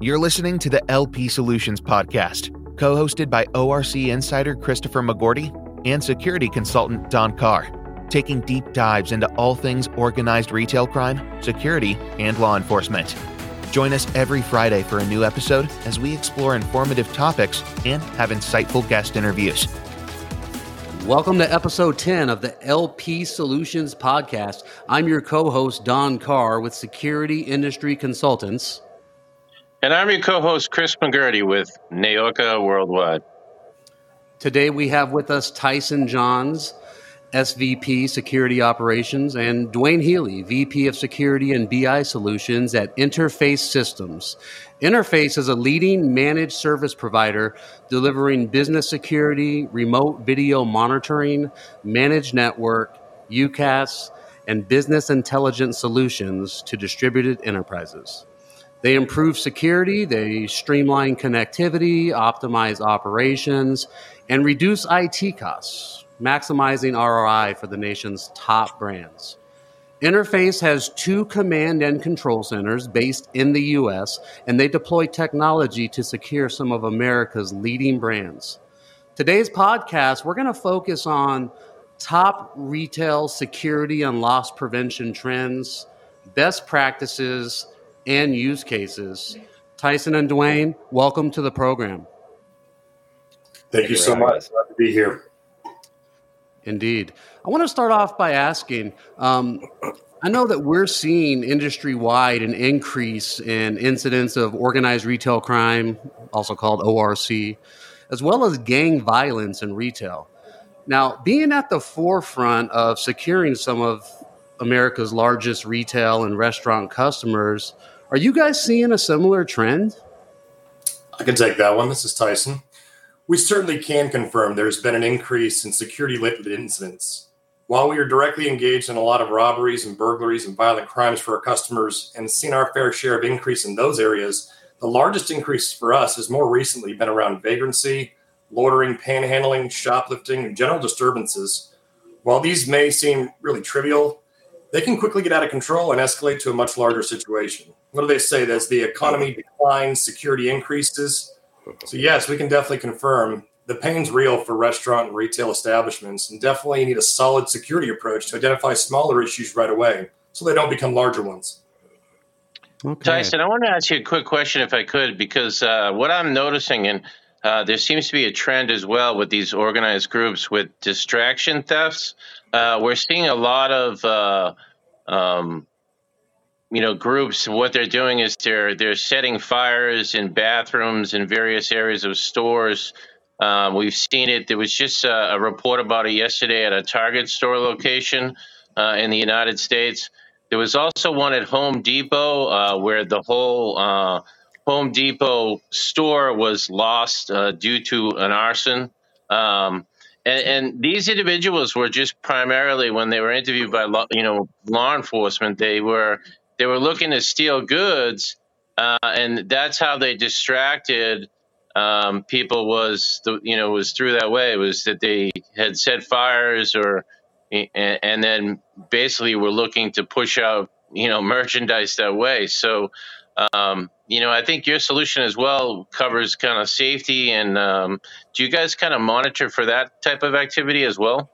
You're listening to the LP Solutions Podcast, co hosted by ORC insider Christopher McGorty and security consultant Don Carr, taking deep dives into all things organized retail crime, security, and law enforcement. Join us every Friday for a new episode as we explore informative topics and have insightful guest interviews. Welcome to episode 10 of the LP Solutions Podcast. I'm your co host, Don Carr, with Security Industry Consultants. And I'm your co host, Chris McGurty, with Naoka Worldwide. Today we have with us Tyson Johns, SVP Security Operations, and Dwayne Healy, VP of Security and BI Solutions at Interface Systems. Interface is a leading managed service provider delivering business security, remote video monitoring, managed network, UCaaS, and business intelligence solutions to distributed enterprises. They improve security, they streamline connectivity, optimize operations, and reduce IT costs maximizing ROI for the nation's top brands. Interface has two command and control centers based in the US, and they deploy technology to secure some of America's leading brands. Today's podcast, we're going to focus on top retail security and loss prevention trends, best practices, and use cases. Tyson and Dwayne, welcome to the program. Thank, Thank you so much. Glad to be here. Indeed. I want to start off by asking um, I know that we're seeing industry wide an increase in incidents of organized retail crime, also called ORC, as well as gang violence in retail. Now, being at the forefront of securing some of America's largest retail and restaurant customers, are you guys seeing a similar trend? I can take that one. This is Tyson. We certainly can confirm there's been an increase in security related incidents. While we are directly engaged in a lot of robberies and burglaries and violent crimes for our customers and seen our fair share of increase in those areas, the largest increase for us has more recently been around vagrancy, loitering, panhandling, shoplifting, and general disturbances. While these may seem really trivial, they can quickly get out of control and escalate to a much larger situation. What do they say? As the economy declines, security increases. So yes, we can definitely confirm the pain's real for restaurant and retail establishments, and definitely need a solid security approach to identify smaller issues right away, so they don't become larger ones. Okay. Tyson, I want to ask you a quick question, if I could, because uh, what I'm noticing, and uh, there seems to be a trend as well with these organized groups with distraction thefts. Uh, we're seeing a lot of uh, um, you know groups what they're doing is they're they're setting fires in bathrooms in various areas of stores. Um, we've seen it. There was just a, a, report about it yesterday at a target store location uh, in the united states. There was also one at home depot uh, where the whole uh, home depot store was lost uh, due to an arson. Um, and, and, these individuals were just primarily when they were interviewed by you know law enforcement they were they were looking to steal goods, uh, and that's how they distracted um, people. Was the you know was through that way was that they had set fires or and, and then basically were looking to push out you know merchandise that way. So. Um, you know, I think your solution as well covers kind of safety. And um, do you guys kind of monitor for that type of activity as well?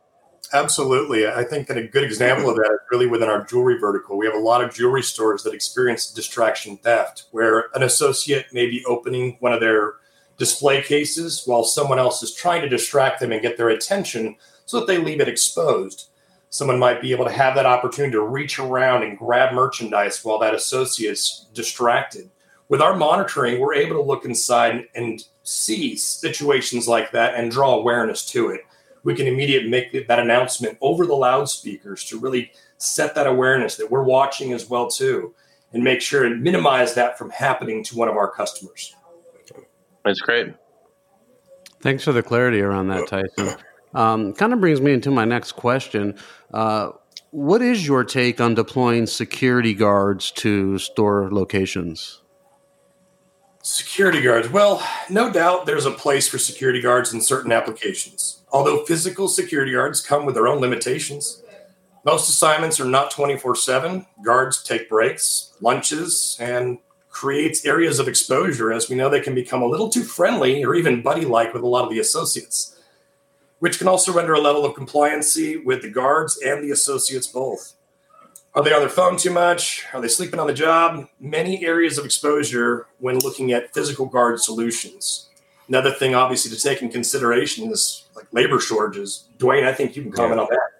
Absolutely. I think that a good example of that is really within our jewelry vertical. We have a lot of jewelry stores that experience distraction theft, where an associate may be opening one of their display cases while someone else is trying to distract them and get their attention so that they leave it exposed. Someone might be able to have that opportunity to reach around and grab merchandise while that associate's distracted. With our monitoring, we're able to look inside and see situations like that and draw awareness to it we can immediately make that announcement over the loudspeakers to really set that awareness that we're watching as well too and make sure and minimize that from happening to one of our customers. That's great. Thanks for the clarity around that tyson. Um, kind of brings me into my next question. Uh, what is your take on deploying security guards to store locations Security guards. Well, no doubt there's a place for security guards in certain applications. Although physical security guards come with their own limitations, most assignments are not 24 7. Guards take breaks, lunches, and creates areas of exposure as we know they can become a little too friendly or even buddy like with a lot of the associates, which can also render a level of compliancy with the guards and the associates both. Are they on their phone too much? Are they sleeping on the job? Many areas of exposure when looking at physical guard solutions. Another thing, obviously, to take in consideration is like labor shortages. Dwayne, I think you can comment yeah. on that.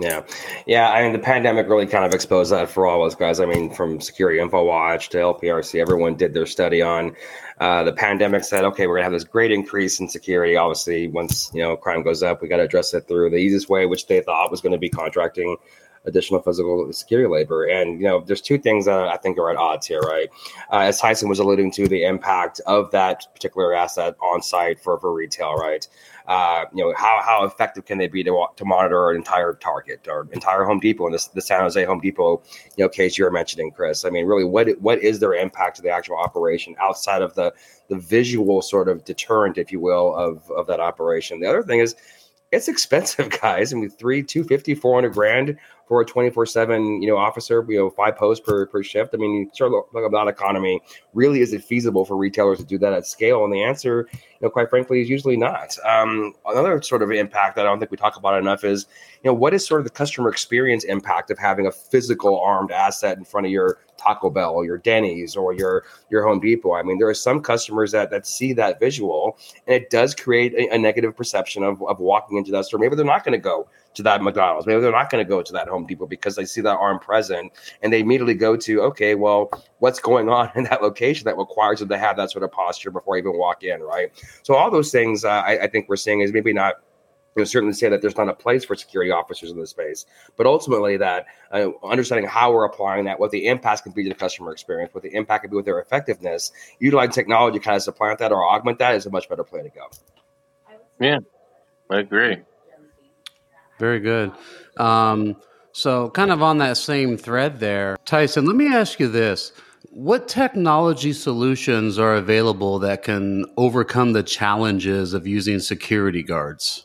Yeah. Yeah. I mean, the pandemic really kind of exposed that for all of us guys. I mean, from Security Info Watch to LPRC, everyone did their study on uh, the pandemic, said, okay, we're going to have this great increase in security. Obviously, once, you know, crime goes up, we got to address it through the easiest way, which they thought was going to be contracting additional physical security labor. And you know, there's two things that I think are at odds here, right? Uh, as Tyson was alluding to, the impact of that particular asset on site for for retail, right? Uh, you know, how how effective can they be to to monitor an entire Target or entire Home Depot in this the San Jose Home Depot, you know, case you were mentioning, Chris? I mean, really, what what is their impact to the actual operation outside of the the visual sort of deterrent, if you will, of of that operation? The other thing is it's expensive, guys. I mean, three, 250, 400 grand for a 24 7, you know, officer, you know, five posts per, per shift. I mean, sort of like that economy. Really, is it feasible for retailers to do that at scale? And the answer, you know, quite frankly, is usually not. Um, another sort of impact that I don't think we talk about enough is, you know, what is sort of the customer experience impact of having a physical armed asset in front of your Taco Bell or your Denny's or your your Home Depot. I mean, there are some customers that that see that visual, and it does create a, a negative perception of, of walking into that store. Maybe they're not going to go to that McDonald's. Maybe they're not going to go to that Home Depot because they see that arm present, and they immediately go to, okay, well, what's going on in that location that requires them to have that sort of posture before I even walk in, right? So all those things, uh, I, I think we're seeing is maybe not you know, certainly say that there's not a place for security officers in this space, but ultimately that uh, understanding how we're applying that, what the impact can be to the customer experience, what the impact can be with their effectiveness, utilizing technology kind of supplant that or augment that is a much better play to go. Yeah, I agree. Very good. Um, so, kind of on that same thread there, Tyson, let me ask you this. What technology solutions are available that can overcome the challenges of using security guards?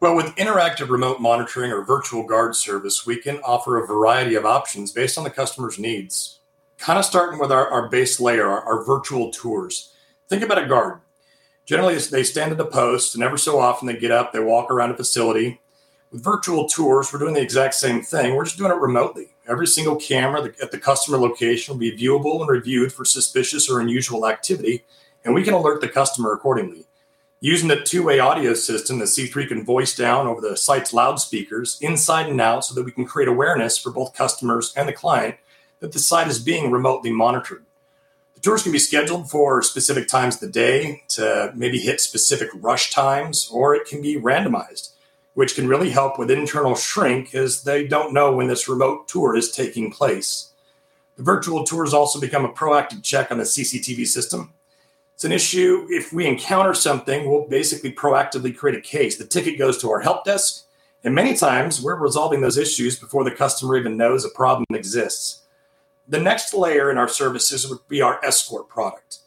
Well, with interactive remote monitoring or virtual guard service, we can offer a variety of options based on the customer's needs. Kind of starting with our, our base layer, our, our virtual tours. Think about a guard. Generally, they stand at a post, and ever so often they get up, they walk around a facility. With virtual tours, we're doing the exact same thing. We're just doing it remotely. Every single camera at the customer location will be viewable and reviewed for suspicious or unusual activity, and we can alert the customer accordingly. Using the two way audio system, the C3 can voice down over the site's loudspeakers inside and out so that we can create awareness for both customers and the client that the site is being remotely monitored. The tours can be scheduled for specific times of the day to maybe hit specific rush times, or it can be randomized, which can really help with internal shrink as they don't know when this remote tour is taking place. The virtual tours also become a proactive check on the CCTV system it's an issue. If we encounter something, we'll basically proactively create a case. The ticket goes to our help desk, and many times we're resolving those issues before the customer even knows a problem exists. The next layer in our services would be our escort product.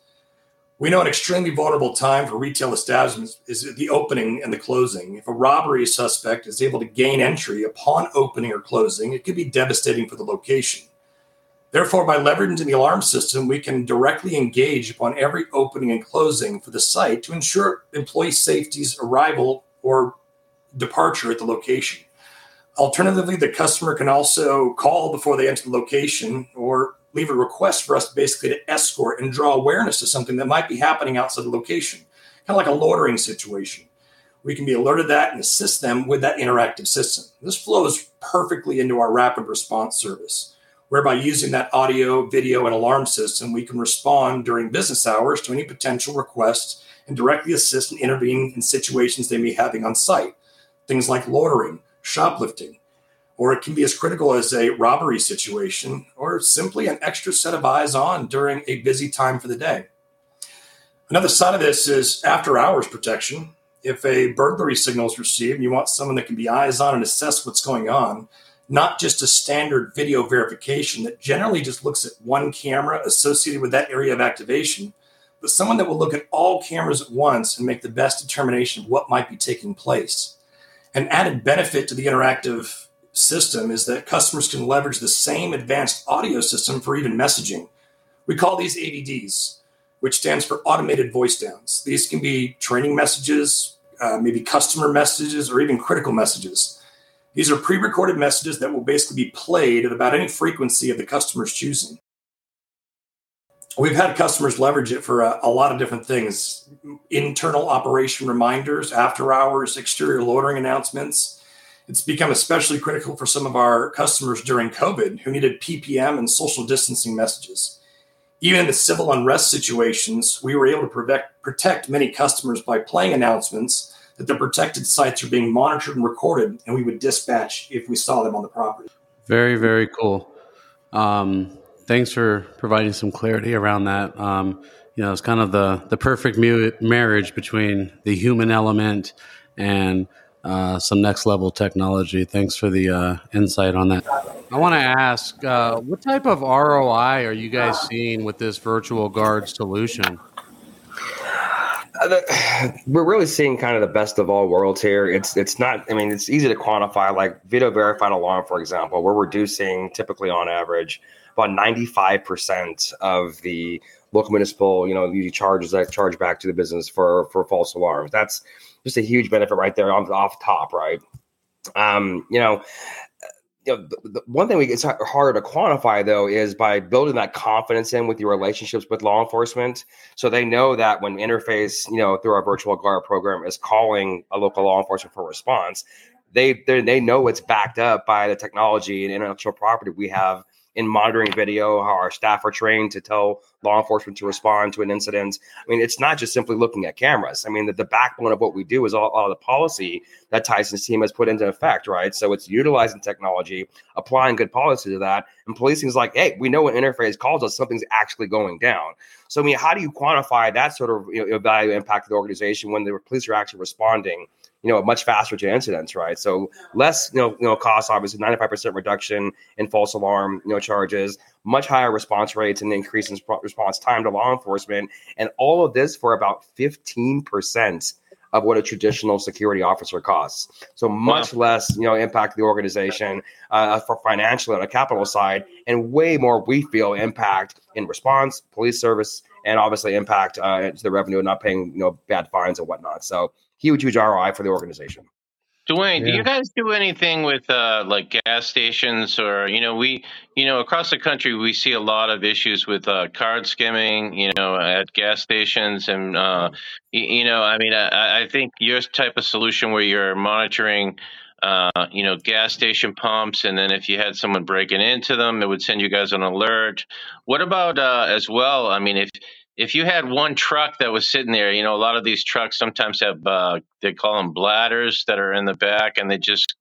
We know an extremely vulnerable time for retail establishments is the opening and the closing. If a robbery suspect is able to gain entry upon opening or closing, it could be devastating for the location. Therefore, by leveraging the alarm system, we can directly engage upon every opening and closing for the site to ensure employee safety's arrival or departure at the location. Alternatively, the customer can also call before they enter the location or leave a request for us basically to escort and draw awareness to something that might be happening outside the location, kind of like a loitering situation. We can be alerted to that and assist them with that interactive system. This flows perfectly into our rapid response service whereby using that audio, video, and alarm system, we can respond during business hours to any potential requests and directly assist and intervene in situations they may be having on site. Things like loitering, shoplifting, or it can be as critical as a robbery situation or simply an extra set of eyes on during a busy time for the day. Another side of this is after hours protection. If a burglary signal is received, you want someone that can be eyes on and assess what's going on not just a standard video verification that generally just looks at one camera associated with that area of activation, but someone that will look at all cameras at once and make the best determination of what might be taking place. An added benefit to the interactive system is that customers can leverage the same advanced audio system for even messaging. We call these AVDs, which stands for automated voice downs. These can be training messages, uh, maybe customer messages, or even critical messages. These are pre recorded messages that will basically be played at about any frequency of the customer's choosing. We've had customers leverage it for a, a lot of different things internal operation reminders, after hours, exterior loitering announcements. It's become especially critical for some of our customers during COVID who needed PPM and social distancing messages. Even in the civil unrest situations, we were able to protect, many customers by playing announcements that the protected sites are being monitored and recorded, and we would dispatch if we saw them on the property. Very, very cool. Um, thanks for providing some clarity around that. Um, you know, it's kind of the the perfect mu- marriage between the human element and uh, some next level technology. Thanks for the uh, insight on that. I want to ask, uh, what type of ROI are you guys seeing with this virtual guard solution? Uh, we're really seeing kind of the best of all worlds here. It's it's not. I mean, it's easy to quantify. Like video verified alarm, for example, we're reducing typically on average about ninety five percent of the local municipal, you know, the charges that charge back to the business for for false alarms. That's just a huge benefit right there off, off top, right? Um, you know, you know, the, the one thing we it's harder to quantify though is by building that confidence in with your relationships with law enforcement, so they know that when interface, you know, through our virtual guard program is calling a local law enforcement for response, they they know it's backed up by the technology and intellectual property we have in monitoring video, how our staff are trained to tell law enforcement to respond to an incident. I mean, it's not just simply looking at cameras. I mean, the, the backbone of what we do is all, all the policy that Tyson's team has put into effect, right? So it's utilizing technology, applying good policy to that, and policing is like, hey, we know when interface calls us, something's actually going down. So, I mean, how do you quantify that sort of you know, value impact of the organization when the police are actually responding? You know, much faster to incidents, right? So less, you know, you know, cost obviously, ninety five percent reduction in false alarm, you know, charges, much higher response rates, and increase in response time to law enforcement, and all of this for about fifteen percent of what a traditional security officer costs. So much wow. less, you know, impact the organization uh, for financially on a capital side, and way more we feel impact in response, police service, and obviously impact uh, to the revenue, not paying you know bad fines and whatnot. So huge, huge ROI for the organization. Dwayne, yeah. do you guys do anything with uh, like gas stations or you know we you know across the country we see a lot of issues with uh, card skimming you know at gas stations and uh, you know I mean I, I, think your type of solution where you're monitoring uh, you know gas station pumps and then if you had someone breaking into them it would send you guys an alert. What about uh, as well? I mean if if you had one truck that was sitting there, you know, a lot of these trucks sometimes have uh, they call them bladders that are in the back, and they just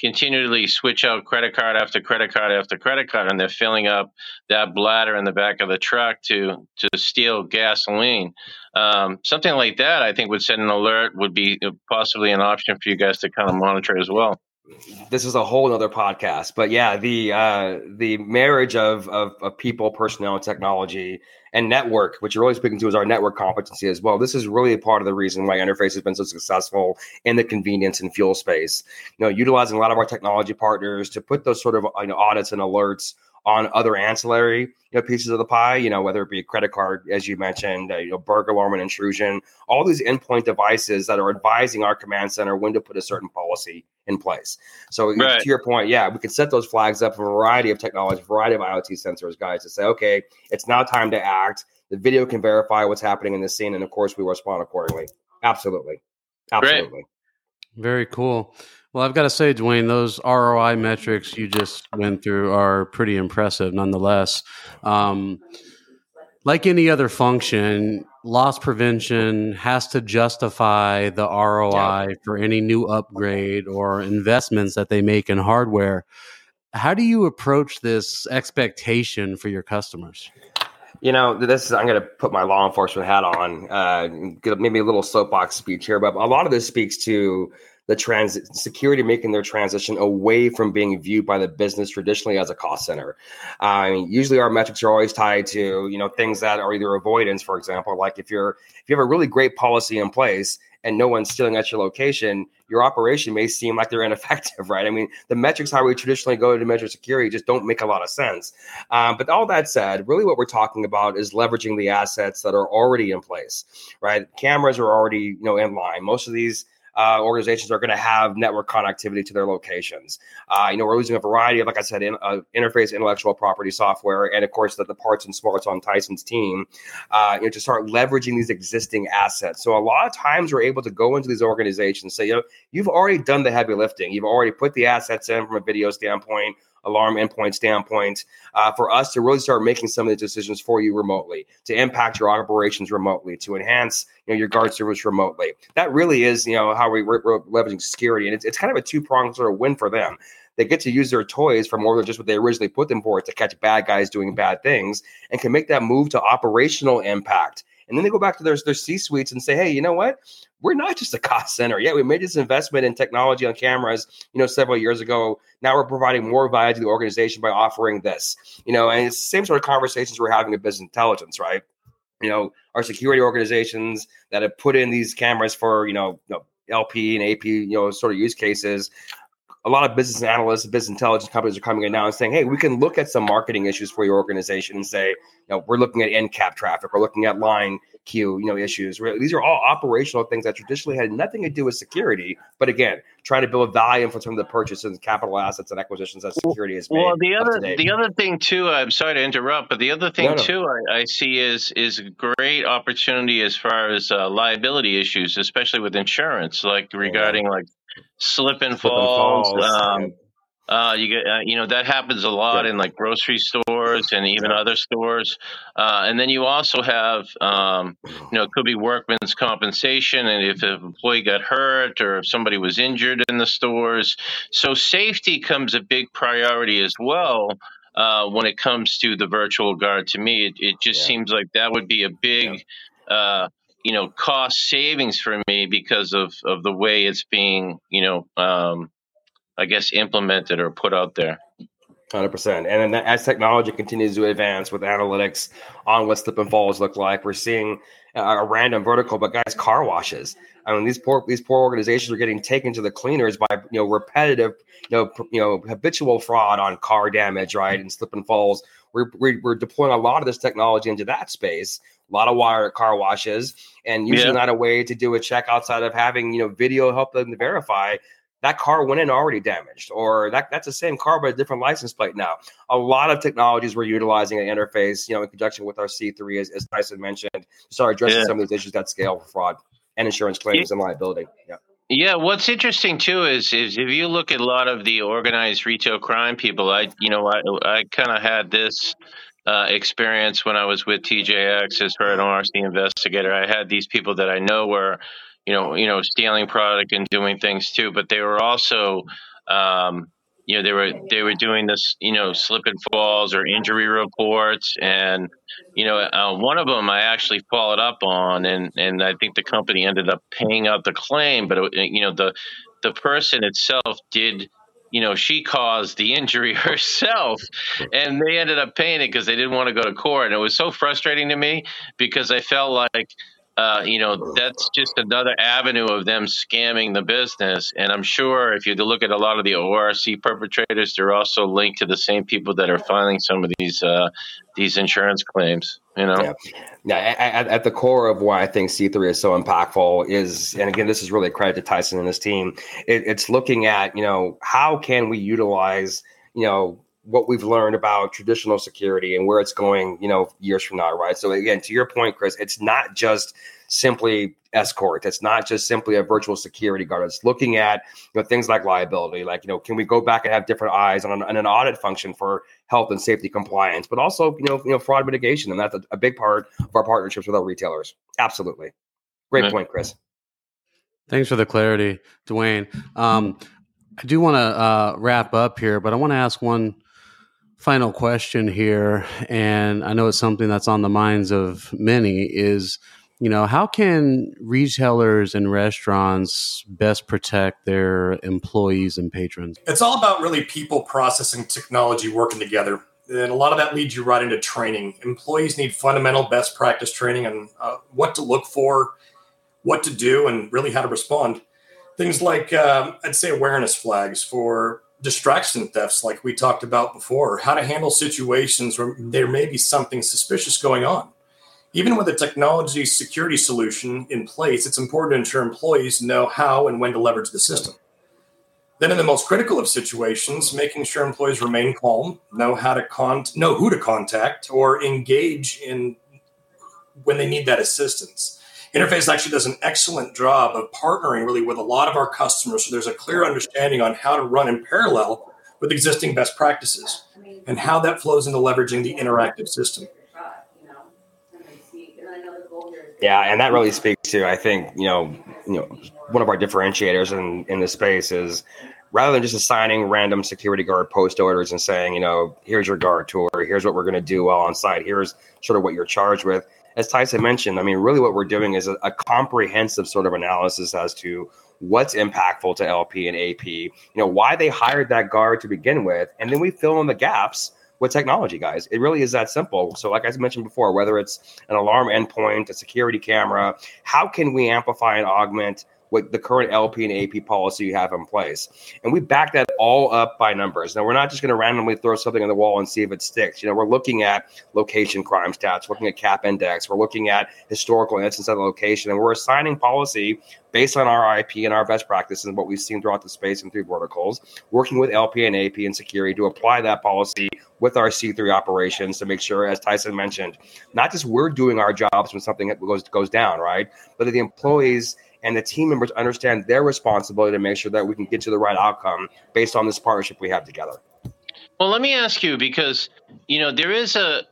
continually switch out credit card after credit card after credit card, and they're filling up that bladder in the back of the truck to to steal gasoline. Um, something like that, I think, would send an alert. Would be possibly an option for you guys to kind of monitor as well this is a whole other podcast but yeah the uh the marriage of, of of people personnel technology and network which you're really speaking to is our network competency as well. This is really a part of the reason why interface has been so successful in the convenience and fuel space. You know utilizing a lot of our technology partners to put those sort of you know audits and alerts on other ancillary you know, pieces of the pie, you know, whether it be a credit card, as you mentioned, uh, you know, burglar alarm and intrusion, all these endpoint devices that are advising our command center when to put a certain policy in place. So right. to your point, yeah, we can set those flags up a variety of technology, a variety of IoT sensors, guys, to say, okay, it's now time to act. The video can verify what's happening in the scene, and of course, we respond accordingly. Absolutely, absolutely. Great. Very cool. Well, I've got to say, Dwayne, those ROI metrics you just went through are pretty impressive nonetheless. Um, like any other function, loss prevention has to justify the ROI yeah. for any new upgrade or investments that they make in hardware. How do you approach this expectation for your customers? You know, this is, I'm going to put my law enforcement hat on, uh, maybe a little soapbox speech here, but a lot of this speaks to the trans security making their transition away from being viewed by the business traditionally as a cost center. I mean, usually our metrics are always tied to you know things that are either avoidance, for example, like if you're if you have a really great policy in place and no one's stealing at your location, your operation may seem like they're ineffective, right? I mean, the metrics how we traditionally go to measure security just don't make a lot of sense. Um, but all that said, really what we're talking about is leveraging the assets that are already in place, right? Cameras are already, you know, in line. Most of these uh, organizations are going to have network connectivity to their locations. Uh, you know, we're using a variety of, like I said, in, uh, interface intellectual property software, and of course, the, the parts and smarts on Tyson's team, uh, you know, to start leveraging these existing assets. So a lot of times we're able to go into these organizations and say, you know, you've already done the heavy lifting. You've already put the assets in from a video standpoint alarm endpoint standpoint, uh, for us to really start making some of the decisions for you remotely, to impact your operations remotely, to enhance you know your guard service remotely. That really is you know how we, we're, we're leveraging security, and it's, it's kind of a two pronged sort of win for them. They get to use their toys for more than just what they originally put them for to catch bad guys doing bad things, and can make that move to operational impact. And then they go back to their, their C suites and say, hey, you know what? We're not just a cost center. Yeah, we made this investment in technology on cameras, you know, several years ago. Now we're providing more value to the organization by offering this, you know, and it's the same sort of conversations we're having with business intelligence, right? You know, our security organizations that have put in these cameras for, you know, you know LP and AP, you know, sort of use cases. A lot of business analysts, business intelligence companies are coming in now and saying, "Hey, we can look at some marketing issues for your organization and say, you know, we're looking at end cap traffic, we're looking at line queue, you know, issues. These are all operational things that traditionally had nothing to do with security. But again, trying to build value for some of the purchases, capital assets, and acquisitions that security has made. Well, the other the other thing too, I'm sorry to interrupt, but the other thing no, no. too I, I, see is is a great opportunity as far as uh, liability issues, especially with insurance, like regarding yeah. like slip and slip falls. And falls. Um, uh, you get, uh, you know, that happens a lot yeah. in like grocery stores and even yeah. other stores. Uh, and then you also have, um, you know, it could be workman's compensation, and if an employee got hurt or if somebody was injured in the stores, so safety comes a big priority as well. Uh, when it comes to the virtual guard, to me, it, it just yeah. seems like that would be a big, uh, you know, cost savings for me because of of the way it's being, you know, um, I guess, implemented or put out there. Hundred percent. And then as technology continues to advance with analytics on what slip and falls look like, we're seeing a random vertical, but guys, car washes. I mean, these poor these poor organizations are getting taken to the cleaners by you know repetitive, you know, you know, habitual fraud on car damage, right, and slip and falls. We're, we're, we're deploying a lot of this technology into that space. A lot of wire car washes, and usually yeah. not a way to do a check outside of having you know video help them to verify that car went in already damaged, or that, that's the same car but a different license plate now. A lot of technologies we're utilizing an interface, you know, in conjunction with our C3, as, as Tyson mentioned, to start addressing yeah. some of these issues that scale for fraud and insurance claims yeah. and liability. Yeah. Yeah, what's interesting too is is if you look at a lot of the organized retail crime people, I you know I I kind of had this uh, experience when I was with TJX as an ORC investigator. I had these people that I know were you know, you know, stealing product and doing things too. But they were also, um, you know, they were they were doing this, you know, slip and falls or injury reports, and you know, uh, one of them I actually followed up on, and and I think the company ended up paying out the claim, but it, you know, the the person itself did you know, she caused the injury herself, and they ended up paying it because they didn't want to go to court. And it was so frustrating to me because I felt like uh, you know, that's just another avenue of them scamming the business. And I'm sure if you look at a lot of the ORC perpetrators, they're also linked to the same people that are filing some of these uh, these insurance claims. You know, yeah. at, at, the core of why I think C3 is so impactful is, and again, this is really a credit to Tyson and his team. It, it's looking at you know how can we utilize you know what we've learned about traditional security and where it's going, you know, years from now, right? So again, to your point, Chris, it's not just simply escort. It's not just simply a virtual security guard. It's looking at you know things like liability, like you know, can we go back and have different eyes on an, on an audit function for health and safety compliance, but also you know, you know, fraud mitigation, and that's a, a big part of our partnerships with our retailers. Absolutely, great point, Chris. Thanks for the clarity, Dwayne. Um, I do want to uh, wrap up here, but I want to ask one final question here, and I know it's something that's on the minds of many is you know, how can retailers and restaurants best protect their employees and patrons? It's all about really people, processing, technology working together. And a lot of that leads you right into training. Employees need fundamental best practice training on uh, what to look for, what to do, and really how to respond. Things like, um, I'd say, awareness flags for distraction thefts, like we talked about before, how to handle situations where there may be something suspicious going on even with a technology security solution in place, it's important to ensure employees know how and when to leverage the system. Then, in the most critical of situations, making sure employees remain calm, know how to con- know who to contact, or engage in when they need that assistance. Interface actually does an excellent job of partnering really with a lot of our customers, so there's a clear understanding on how to run in parallel with existing best practices and how that flows into leveraging the interactive system. Yeah, and that really speaks to I think you know you know one of our differentiators in in the space is rather than just assigning random security guard post orders and saying you know here's your guard tour, here's what we're going to do while on site, here's sort of what you're charged with. As Tyson mentioned, I mean, really what we're doing is a, a comprehensive sort of analysis as to what's impactful to LP and AP, you know, why they hired that guard to begin with, and then we fill in the gaps with technology, guys. It really is that simple. So, like I mentioned before, whether it's an alarm endpoint, a security camera, how can we amplify and augment what the current LP and AP policy you have in place. And we back that all up by numbers. Now, we're not just going to randomly throw something on the wall and see if it sticks. You know, we're looking at location crime stats, looking at CAP Index, we're looking at historical incidents of the location, and we're assigning policy based on our IP and our best practices and what we've seen throughout the space and through verticals, working with LP and AP and security to apply that policy with our C3 operations to make sure, as Tyson mentioned, not just we're doing our jobs when something goes goes down, right? But that the employees and the team members understand their responsibility to make sure that we can get to the right outcome based on this partnership we have together. Well, let me ask you because you know there is a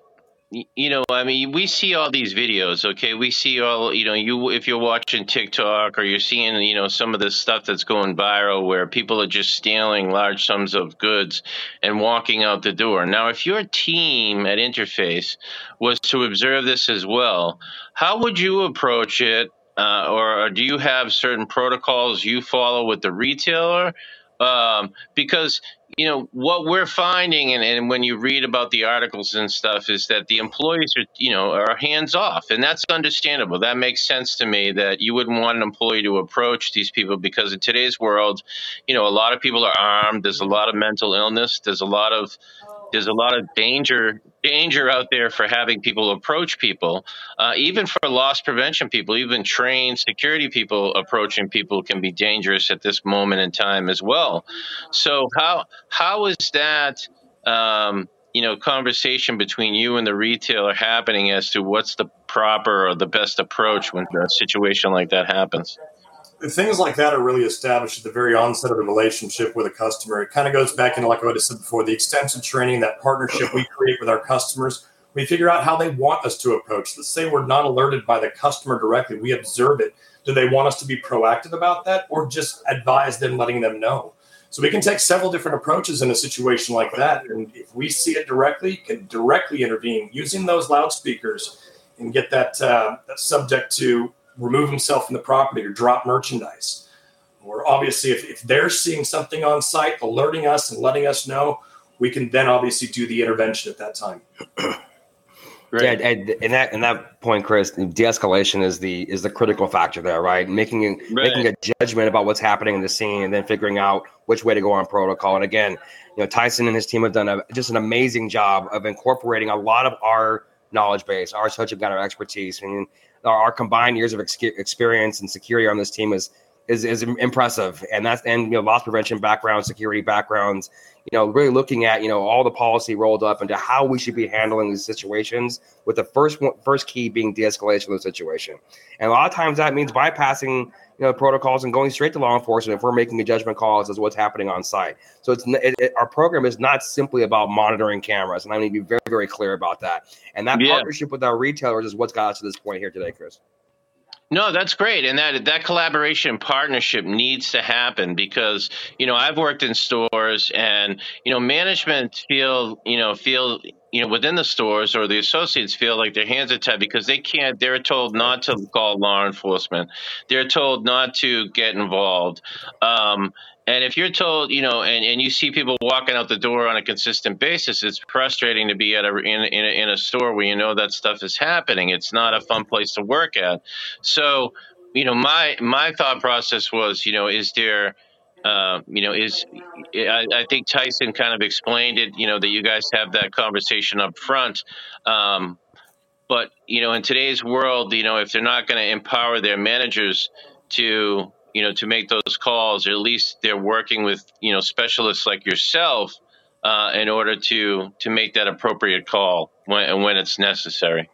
you know i mean we see all these videos okay we see all you know you if you're watching tiktok or you're seeing you know some of this stuff that's going viral where people are just stealing large sums of goods and walking out the door now if your team at interface was to observe this as well how would you approach it uh, or do you have certain protocols you follow with the retailer? Um, because you know what we're finding, and, and when you read about the articles and stuff, is that the employees are you know are hands off, and that's understandable. That makes sense to me that you wouldn't want an employee to approach these people because in today's world, you know, a lot of people are armed. There's a lot of mental illness. There's a lot of there's a lot of danger danger out there for having people approach people uh, even for loss prevention people even trained security people approaching people can be dangerous at this moment in time as well. So how how is that um, you know conversation between you and the retailer happening as to what's the proper or the best approach when a situation like that happens things like that are really established at the very onset of the relationship with a customer. It kind of goes back into, like what I said before, the extensive training, that partnership we create with our customers. We figure out how they want us to approach. Let's say we're not alerted by the customer directly, we observe it. Do they want us to be proactive about that or just advise them, letting them know? So we can take several different approaches in a situation like that. And if we see it directly, can directly intervene using those loudspeakers and get that, uh, that subject to remove himself from the property or drop merchandise. Or obviously, if, if they're seeing something on site, alerting us and letting us know, we can then obviously do the intervention at that time. Right. Yeah, and, and that and that point, Chris, de-escalation is the is the critical factor there, right? Making right. making a judgment about what's happening in the scene, and then figuring out which way to go on protocol. And again, you know, Tyson and his team have done a, just an amazing job of incorporating a lot of our knowledge base, our subject matter expertise, and our combined years of ex- experience and security on this team is is is impressive, and that's and you know loss prevention background, security backgrounds. You know, really looking at you know all the policy rolled up into how we should be handling these situations. With the first one, first key being de-escalation of the situation, and a lot of times that means bypassing you know protocols and going straight to law enforcement if we're making a judgment call as to what's happening on site. So it's it, it, our program is not simply about monitoring cameras, and I need to be very very clear about that. And that yeah. partnership with our retailers is what's got us to this point here today, Chris. No, that's great, and that that collaboration partnership needs to happen because you know I've worked in stores, and you know management feel you know feel you know, within the stores or the associates feel like their hands are tied because they can't, they're told not to call law enforcement. They're told not to get involved. Um, and if you're told, you know, and, and you see people walking out the door on a consistent basis, it's frustrating to be at a in, in, a in a store where you know that stuff is happening. It's not a fun place to work at. So, you know, my my thought process was, you know, is there uh, you know, is I, I, think Tyson kind of explained it. You know that you guys have that conversation up front. Um, but you know, in today's world, you know, if they're not going to empower their managers to, you know, to make those calls, or at least they're working with you know specialists like yourself uh, in order to to make that appropriate call when when it's necessary.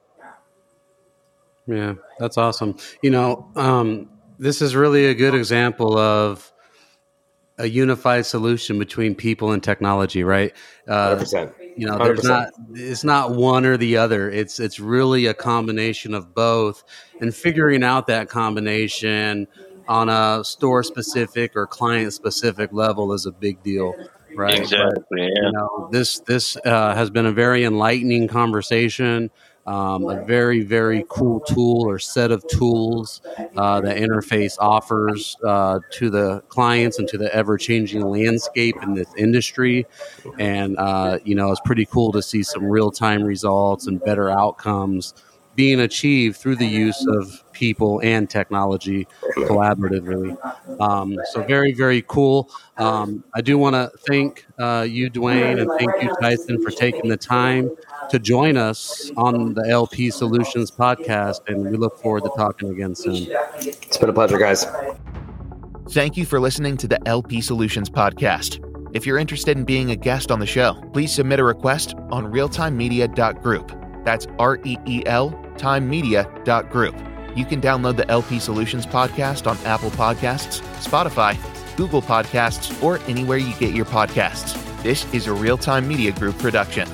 Yeah, that's awesome. You know, um, this is really a good example of a unified solution between people and technology, right? Uh, 100%. You know, there's 100%. not it's not one or the other. It's it's really a combination of both, and figuring out that combination on a store specific or client specific level is a big deal, right? Exactly. But, yeah. You know, this this uh, has been a very enlightening conversation um, a very very cool tool or set of tools uh, that interface offers uh, to the clients and to the ever changing landscape in this industry. And uh, you know it's pretty cool to see some real time results and better outcomes being achieved through the use of people and technology collaboratively. Um, so very, very cool. Um, I do want to thank uh, you, Dwayne, and thank you, Tyson, for taking the time to join us on the LP Solutions podcast. And we look forward to talking again soon. It's been a pleasure, guys. Thank you for listening to the LP Solutions podcast. If you're interested in being a guest on the show, please submit a request on reeltimemedia.group. That's R E E L timemedia.group. You can download the LP Solutions podcast on Apple Podcasts, Spotify, Google Podcasts, or anywhere you get your podcasts. This is a real time media group production.